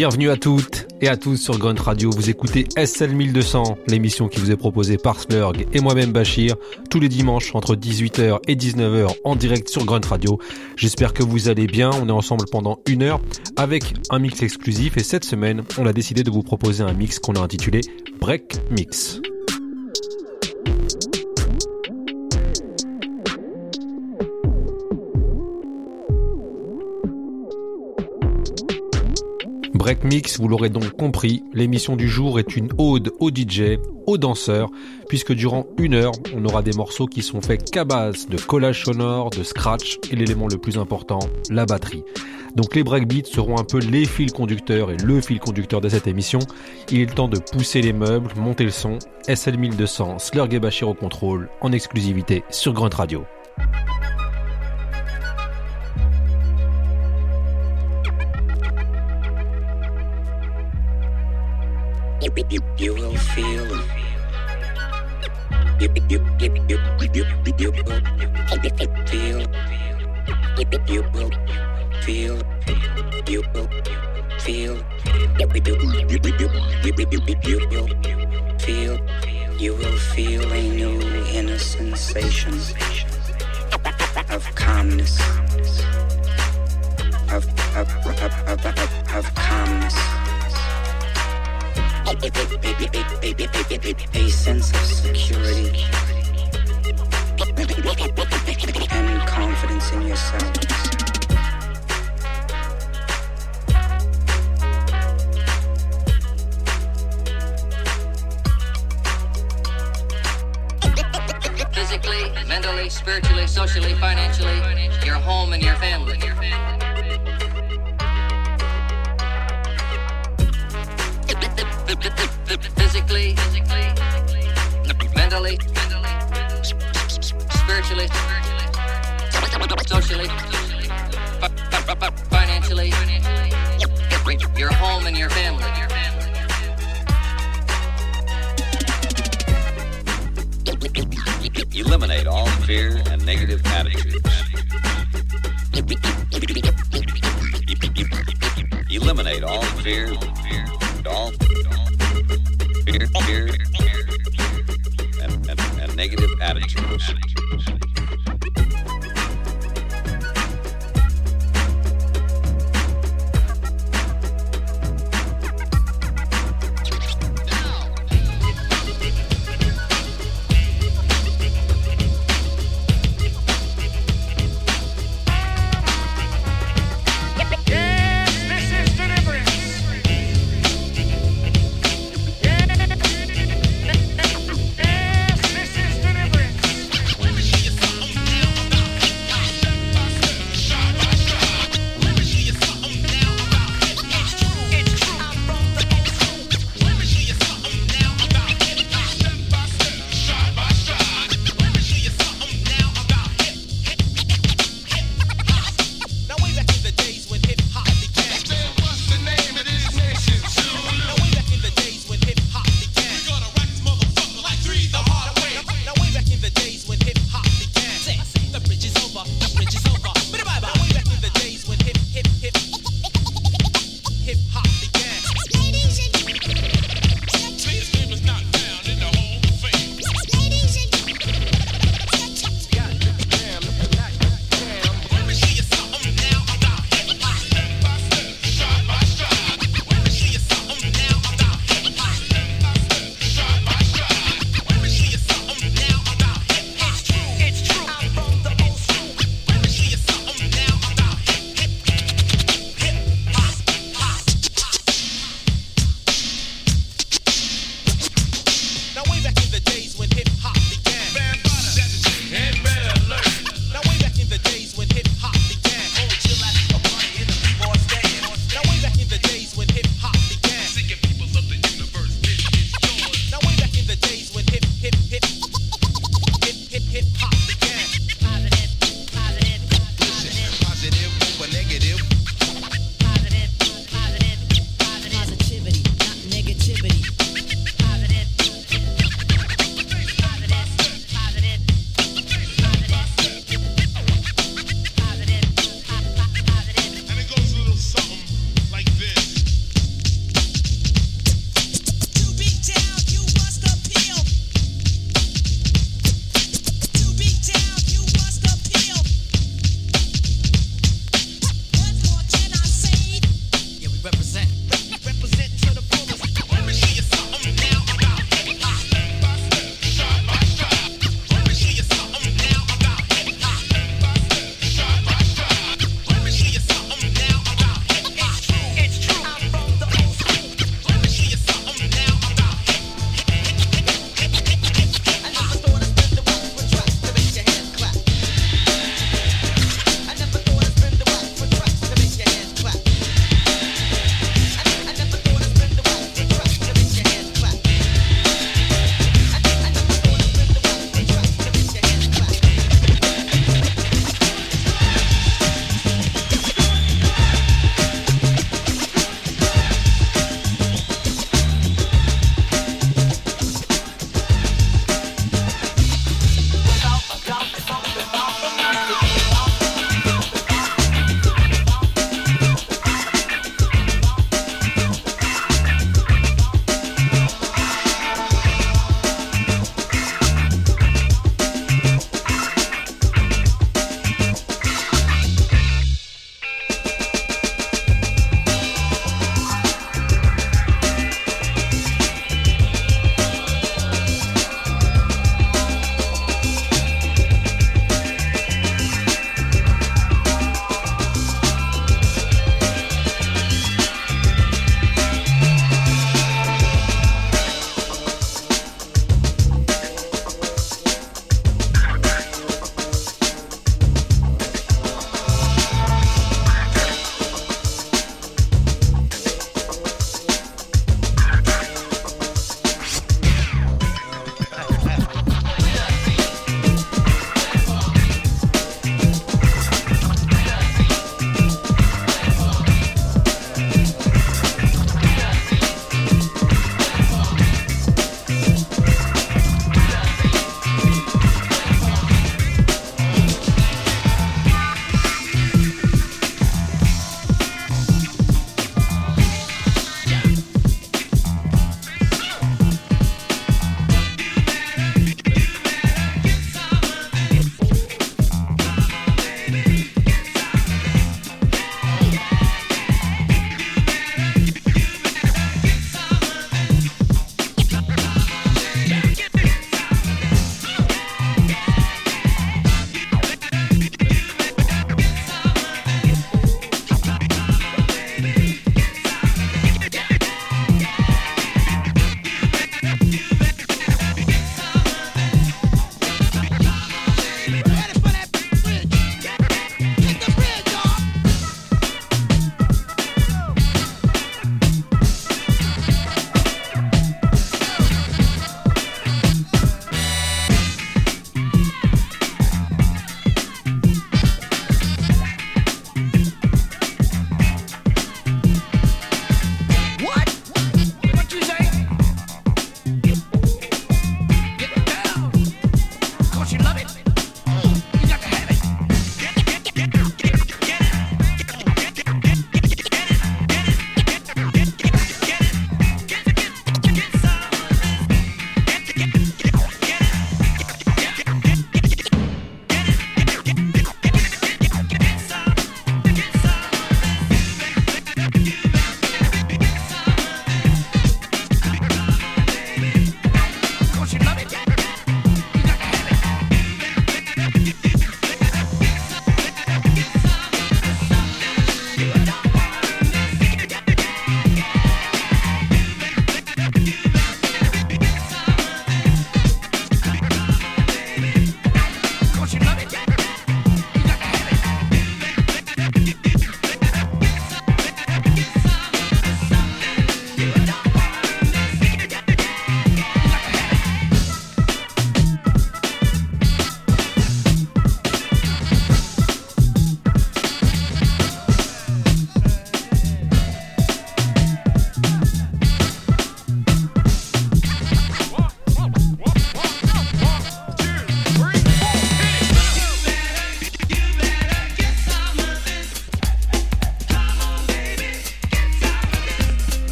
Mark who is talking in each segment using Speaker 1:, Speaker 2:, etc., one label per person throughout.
Speaker 1: Bienvenue à toutes et à tous sur Grunt Radio. Vous écoutez SL 1200, l'émission qui vous est proposée par Slurg et moi-même Bachir, tous les dimanches entre 18h et 19h en direct sur Grunt Radio. J'espère que vous allez bien. On est ensemble pendant une heure avec un mix exclusif et cette semaine, on a décidé de vous proposer un mix qu'on a intitulé Break Mix. Break Mix, vous l'aurez donc compris, l'émission du jour est une ode aux DJ, aux danseurs, puisque durant une heure, on aura des morceaux qui sont faits qu'à base de collage sonore, de scratch et l'élément le plus important, la batterie. Donc les breakbeats seront un peu les fils conducteurs et le fil conducteur de cette émission. Il est temps de pousser les meubles, monter le son. SL 1200, Slurg et Bachir au contrôle, en exclusivité sur Grunt Radio.
Speaker 2: You, you, will feel you, you, you, you, you, you, will feel you will feel you will feel you will feel you will feel a new inner sensation of calmness of of of of, of, of calmness a sense of security and confidence in yourself.
Speaker 3: Physically, mentally, spiritually, socially, financially, your home and your family. Socially, financially, your home and your family.
Speaker 4: Eliminate all fear and negative attitudes.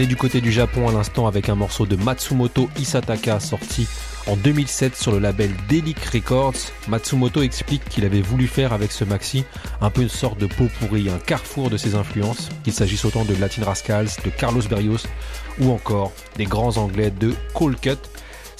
Speaker 1: Est du côté du Japon à l'instant avec un morceau de Matsumoto Isataka sorti en 2007 sur le label Delic Records. Matsumoto explique qu'il avait voulu faire avec ce maxi un peu une sorte de pot pourri, un carrefour de ses influences, qu'il s'agisse autant de Latin Rascals, de Carlos Berrios ou encore des grands anglais de Cold Cut.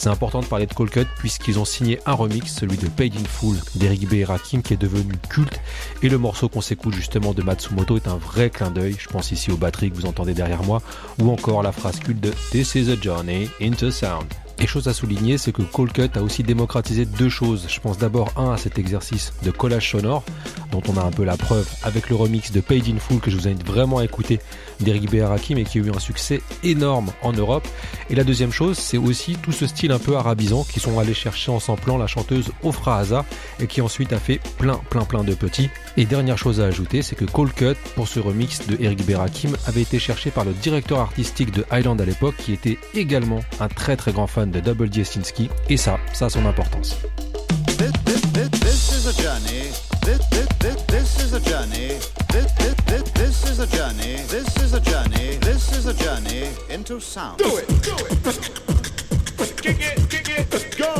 Speaker 1: C'est important de parler de Cold Cut puisqu'ils ont signé un remix, celui de Paid in Full d'Eric B. Rakim qui est devenu culte et le morceau qu'on s'écoute justement de Matsumoto est un vrai clin d'œil, je pense ici aux batteries que vous entendez derrière moi ou encore la phrase culte de This is a journey into sound. Et chose à souligner, c'est que Cold Cut a aussi démocratisé deux choses. Je pense d'abord un à cet exercice de collage sonore, dont on a un peu la preuve avec le remix de Paid in Full que je vous invite vraiment à écouter d'Eric B. et Rakim et qui a eu un succès énorme en Europe. Et la deuxième chose, c'est aussi tout ce style un peu arabisant qui sont allés chercher en samplant la chanteuse Ofra Haza et qui ensuite a fait plein plein plein de petits. Et dernière chose à ajouter, c'est que Cold Cut pour ce remix de Eric B. Rakim avait été cherché par le directeur artistique de Highland à l'époque qui était également un très très grand fan de Double D. Stinsky et ça, ça a son importance.
Speaker 5: Is a journey. This, this, this, this is a journey. This, this, this, this is a journey. This is a journey. This is a journey into sound. Do it. Do it.
Speaker 6: Kick it, kick it.
Speaker 5: Go.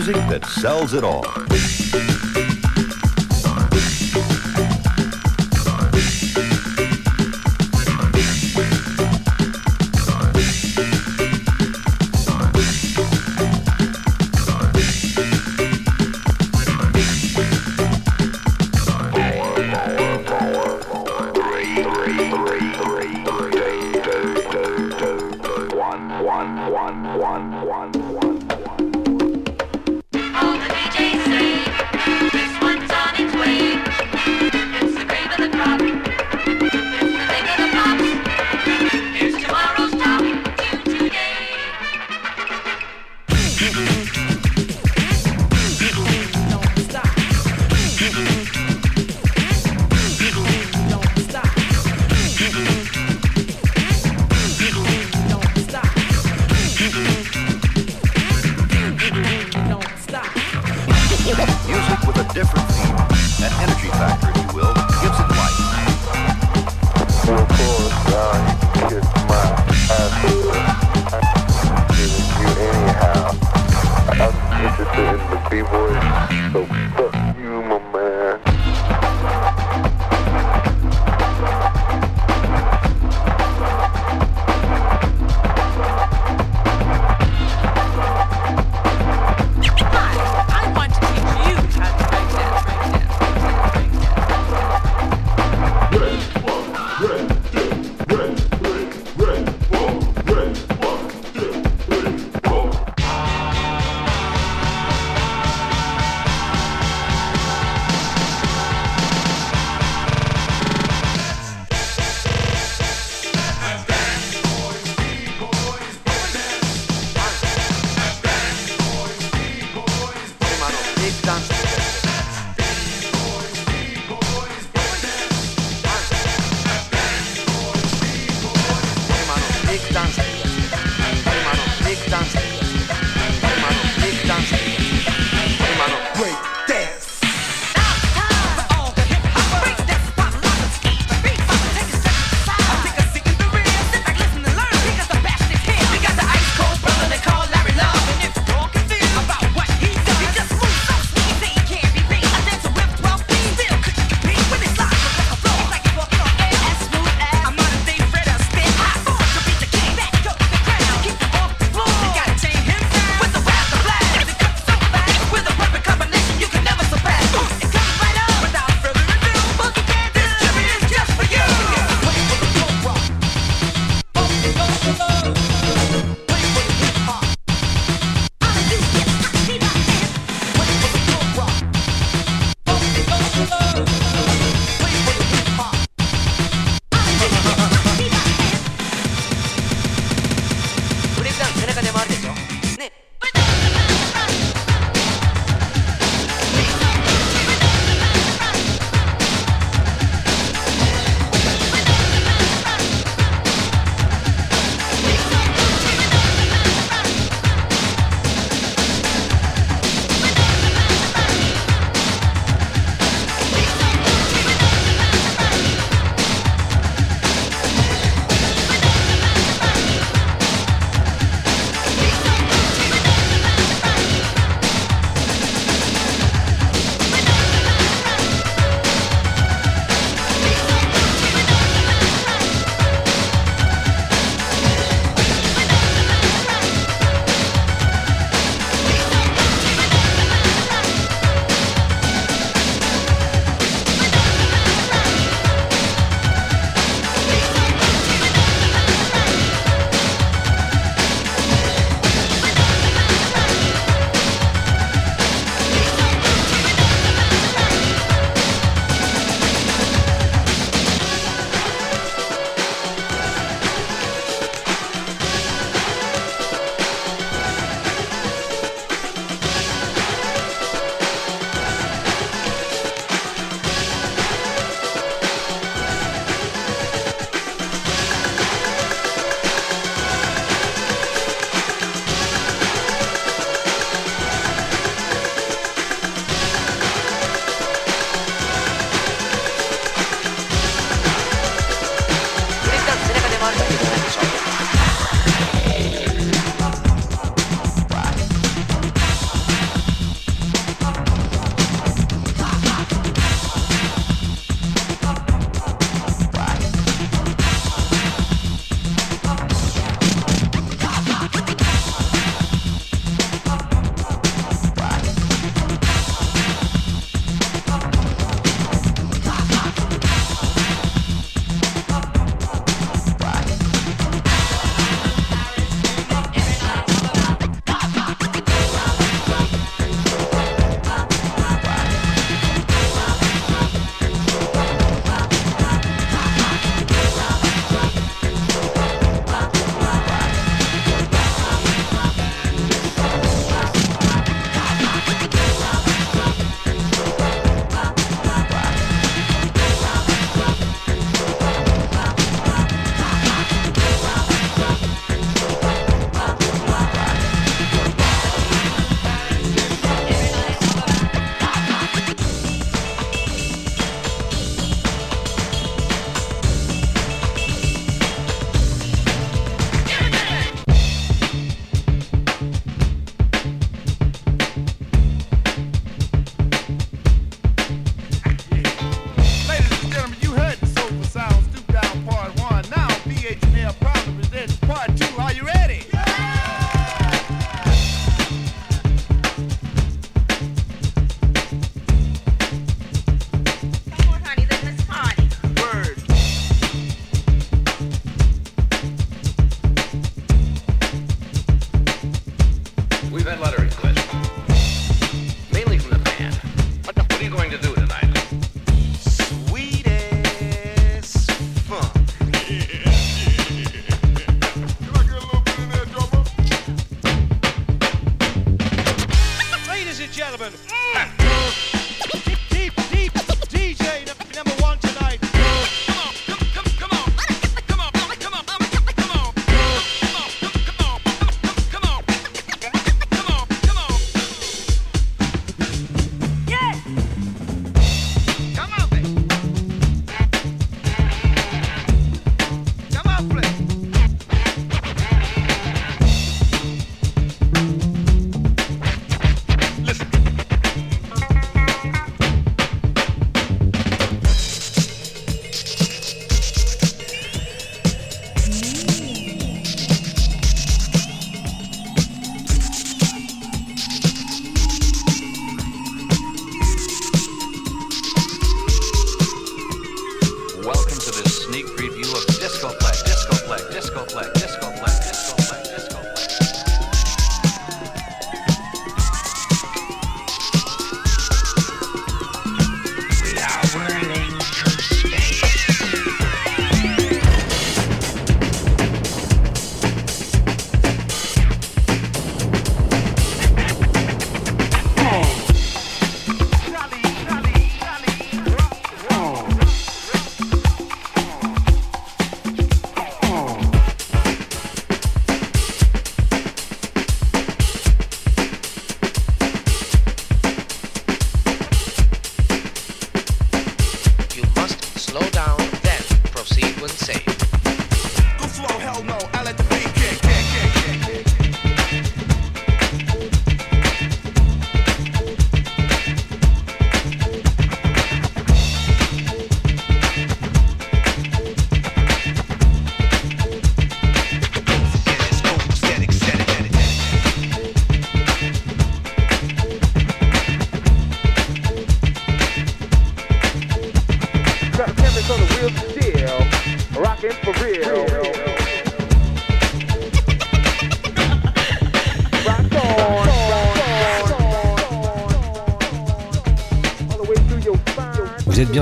Speaker 7: Music that sells it all.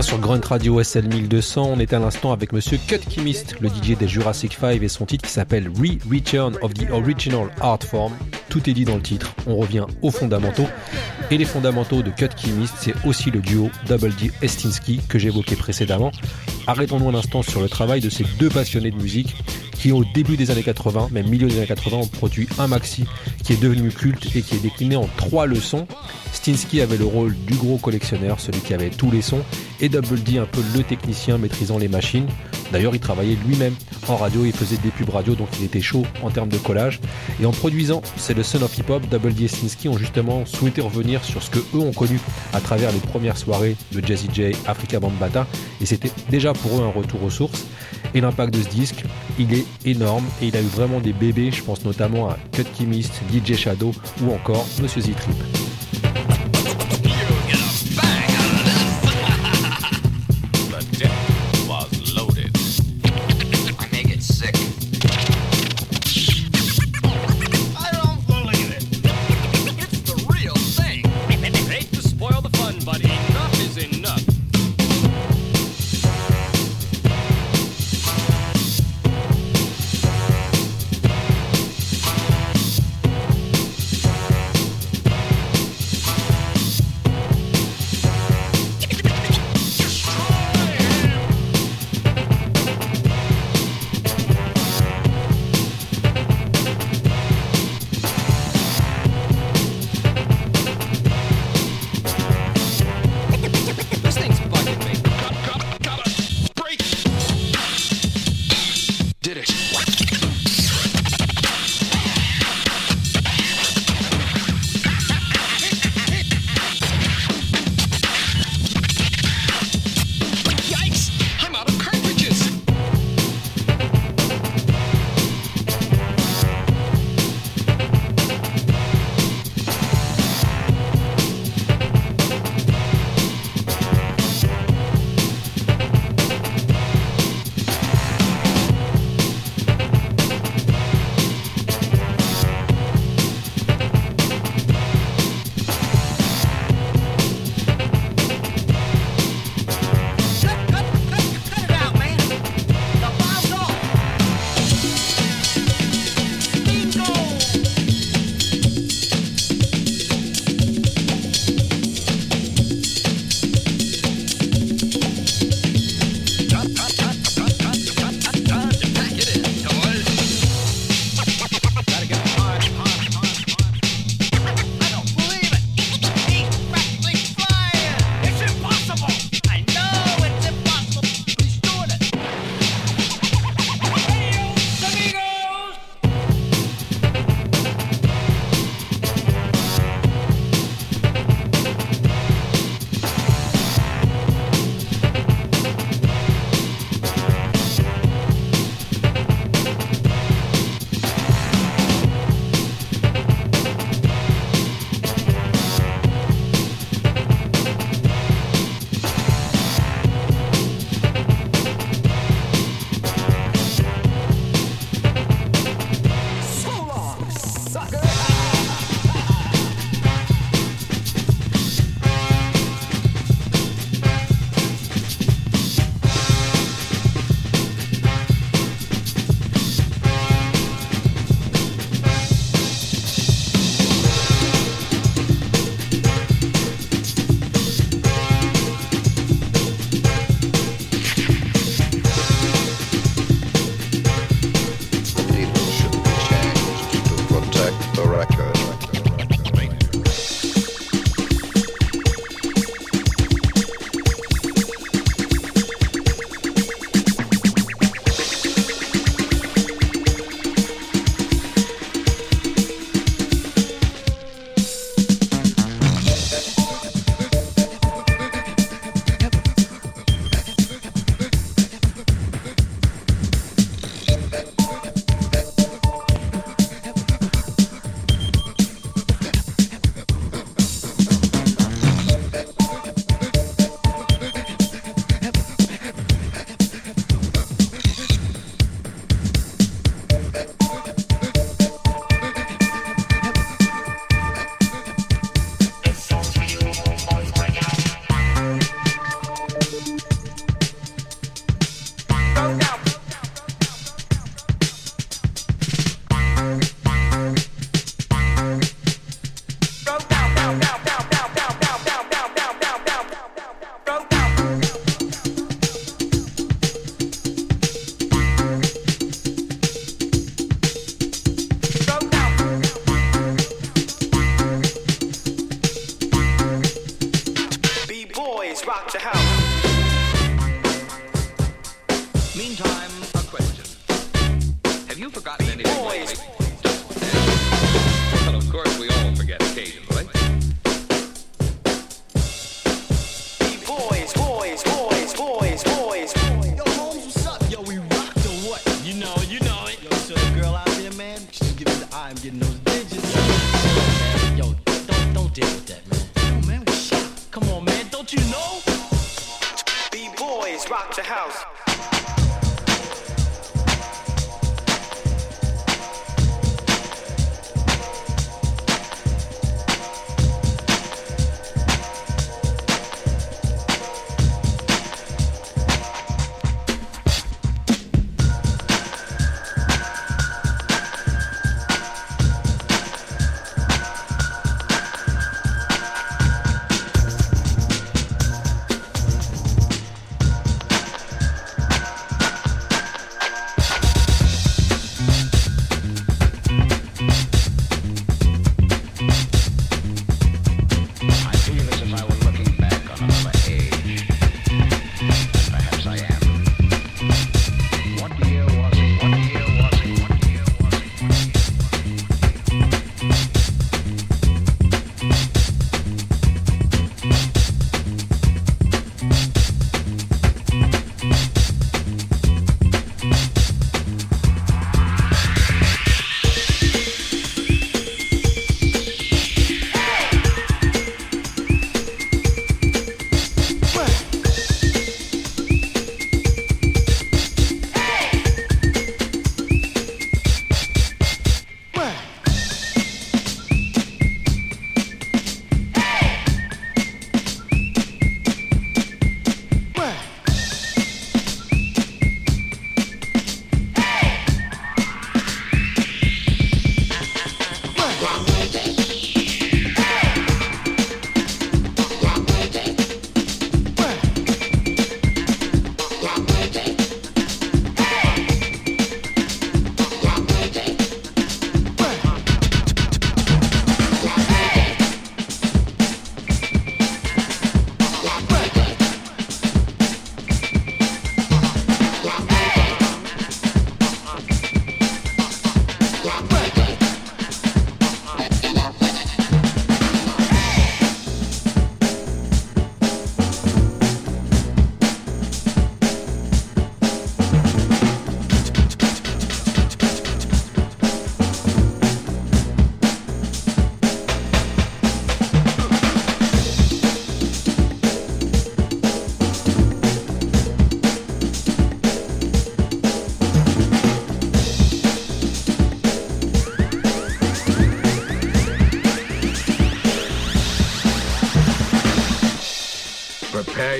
Speaker 1: Sur Grunt Radio SL 1200. On est à l'instant avec monsieur Cut Chemist, le DJ des Jurassic 5 et son titre qui s'appelle Re-Return of the Original Art Form. Tout est dit dans le titre. On revient aux fondamentaux. Et les fondamentaux de Cut Chemist, c'est aussi le duo Double D Estinski que j'évoquais précédemment. Arrêtons-nous un instant sur le travail de ces deux passionnés de musique qui au début des années 80, même milieu des années 80, ont produit un maxi qui est devenu culte et qui est décliné en trois leçons. Stinsky avait le rôle du gros collectionneur, celui qui avait tous les sons, et Double D un peu le technicien maîtrisant les machines. D'ailleurs, il travaillait lui-même en radio, il faisait des pubs radio, donc il était chaud en termes de collage. Et en produisant, c'est le Son of Hip Hop, Double D et Stinsky ont justement souhaité revenir sur ce que eux ont connu à travers les premières soirées de Jazzy J, Africa Bambata, et c'était déjà pour eux un retour aux sources. Et l'impact de ce disque, il est énorme et il a eu vraiment des bébés, je pense notamment à Cut Chemist, DJ Shadow ou encore Monsieur Z-Trip.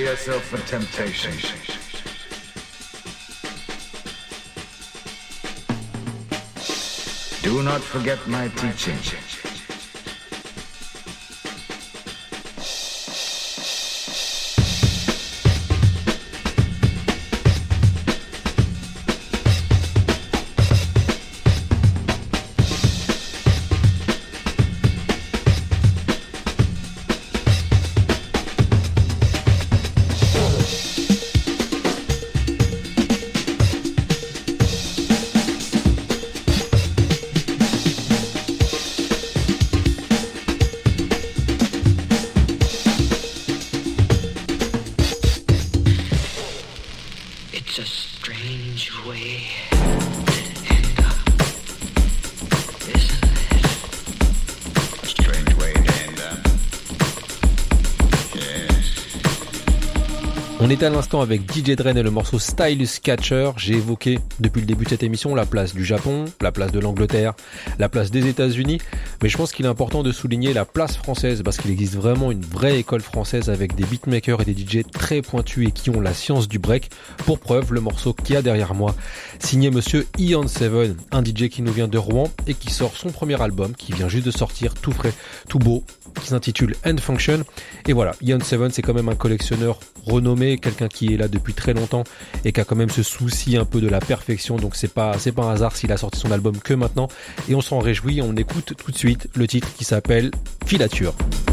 Speaker 8: Yourself for temptation. Do not forget my teaching.
Speaker 1: On est à l'instant avec DJ Dren et le morceau Stylus Catcher. J'ai évoqué depuis le début de cette émission la place du Japon, la place de l'Angleterre, la place des États-Unis, mais je pense qu'il est important de souligner la place française parce qu'il existe vraiment une vraie école française avec des beatmakers et des DJ très pointus et qui ont la science du break. Pour preuve, le morceau qu'il y a derrière moi, signé monsieur Ian Seven, un DJ qui nous vient de Rouen et qui sort son premier album qui vient juste de sortir, tout frais, tout beau, qui s'intitule End Function. Et voilà, Ian Seven, c'est quand même un collectionneur renommé, quelqu'un qui est là depuis très longtemps et qui a quand même ce souci un peu de la perfection. Donc c'est pas, c'est pas un hasard s'il a sorti son album que maintenant. Et on s'en réjouit. On écoute tout de suite le titre qui s'appelle Filature.
Speaker 9: Filature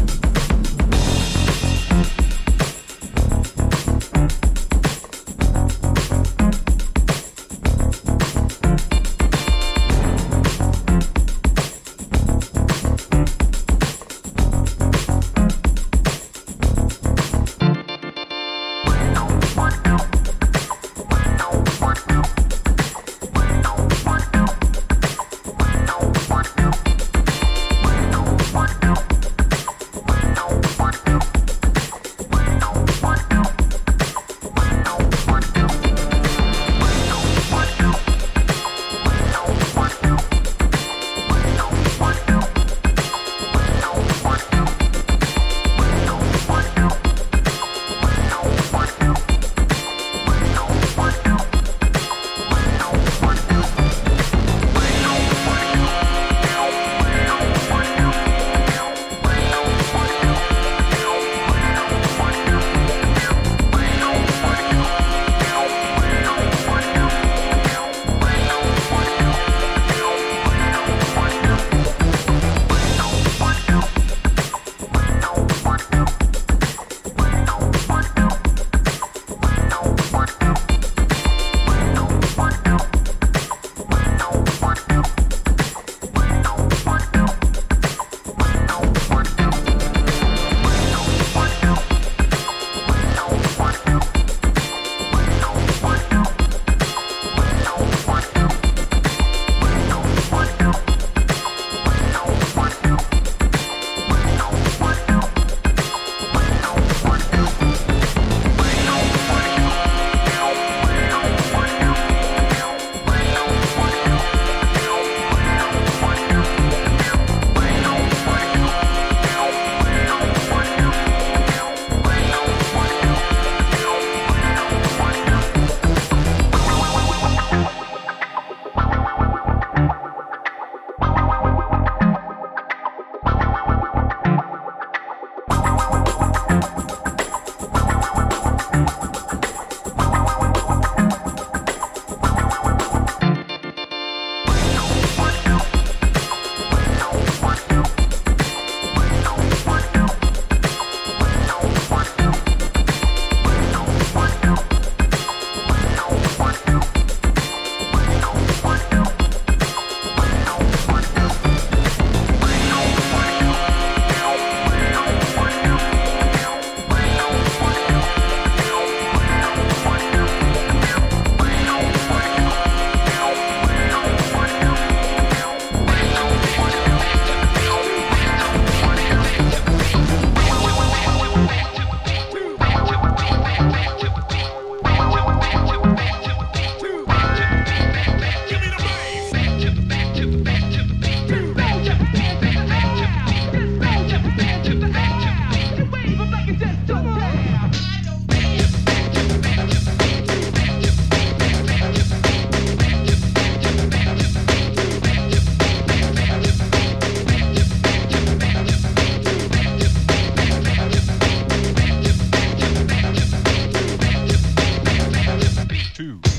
Speaker 9: two.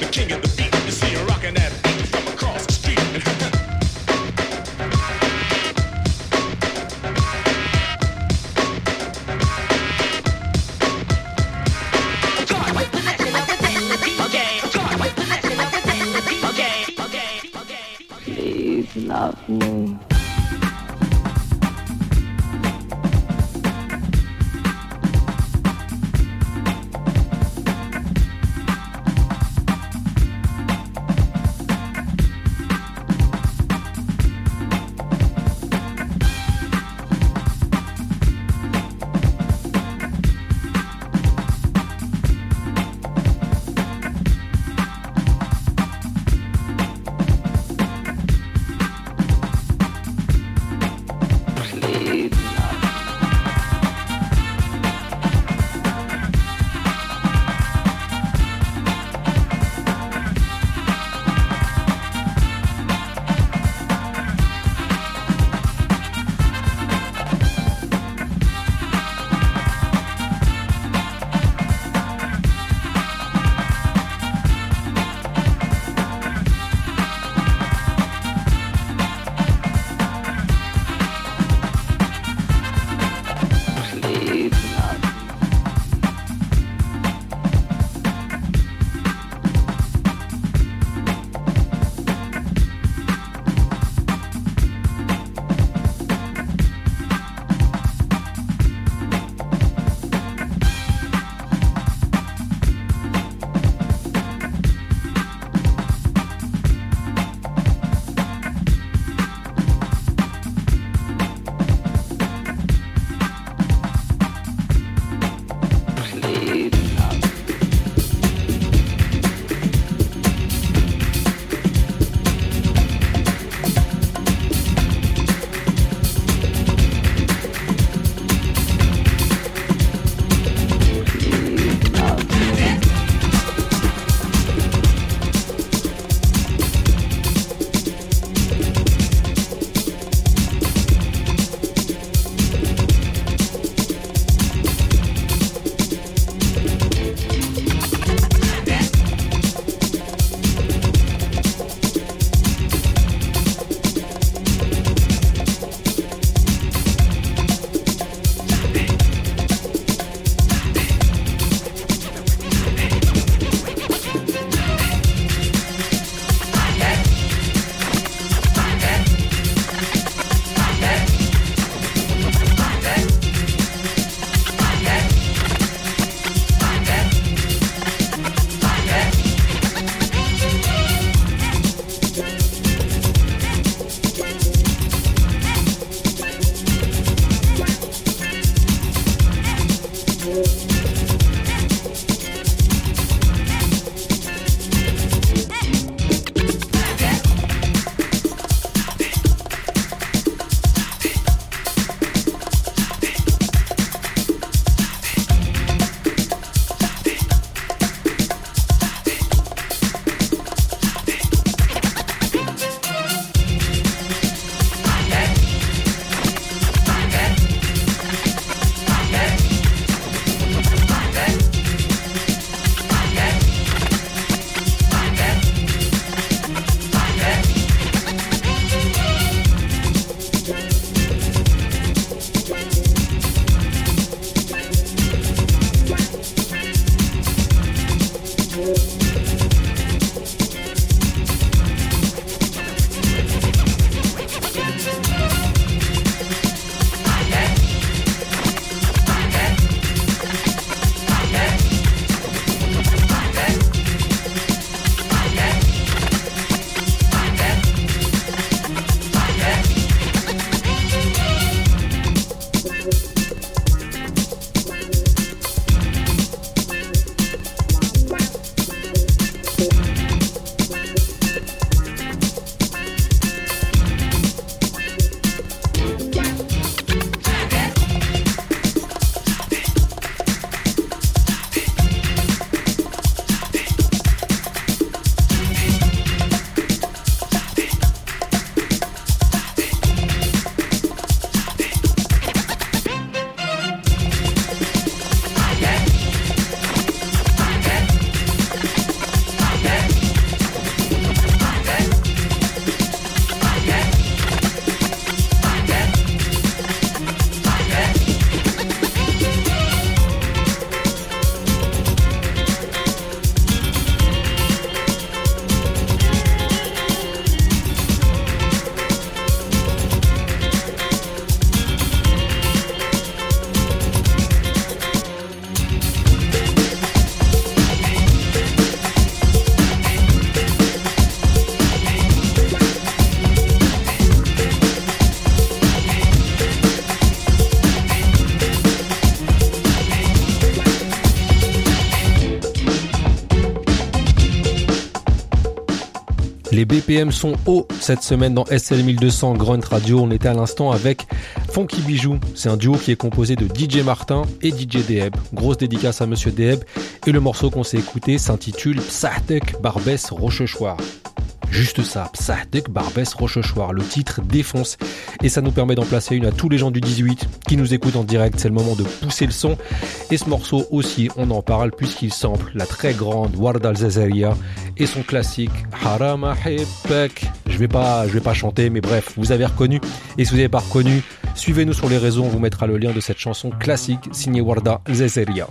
Speaker 10: The king of the
Speaker 1: BPM sont hauts cette semaine dans SL 1200 Grunt Radio. On était à l'instant avec Funky Bijou. C'est un duo qui est composé de DJ Martin et DJ Deheb. Grosse dédicace à Monsieur Deheb. Et le morceau qu'on s'est écouté s'intitule Psahtek Barbès Rochechouart. Juste ça, Psahtek Barbès Rochechouart. Le titre défonce et ça nous permet d'en placer une à tous les gens du 18 qui nous écoutent en direct. C'est le moment de pousser le son. Et ce morceau aussi, on en parle puisqu'il sample la très grande Warda Al-Zazaria et son classique Haram. Je vais pas, je vais pas chanter, mais bref, vous avez reconnu. Et si vous n'avez pas reconnu, suivez-nous sur les réseaux, on vous mettra le lien de cette chanson classique signée Warda Al-Zazaria.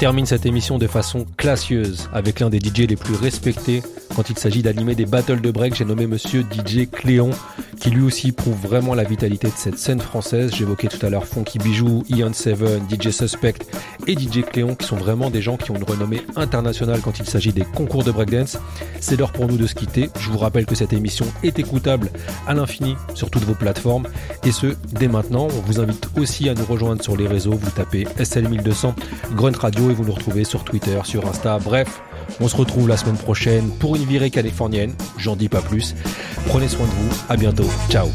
Speaker 1: Termine cette émission de façon classieuse avec l'un des DJ les plus respectés quand il s'agit d'animer des battles de break. J'ai nommé monsieur DJ Cléon qui lui aussi prouve vraiment la vitalité de cette scène française. J'évoquais tout à l'heure Funky Bijou, Ian Seven, DJ Suspect et DJ Cléon qui sont vraiment des gens qui ont une renommée internationale quand il s'agit des concours de breakdance. C'est l'heure pour nous de se quitter. Je vous rappelle que cette émission est écoutable à l'infini sur toutes vos plateformes et ce dès maintenant. On vous invite aussi à nous rejoindre sur les réseaux. Vous tapez SL1200 Grunt Radio et vous nous retrouvez sur Twitter, sur Insta. Bref, on se retrouve la semaine prochaine pour une virée californienne. J'en dis pas plus. Prenez soin de vous. À bientôt. Ciao.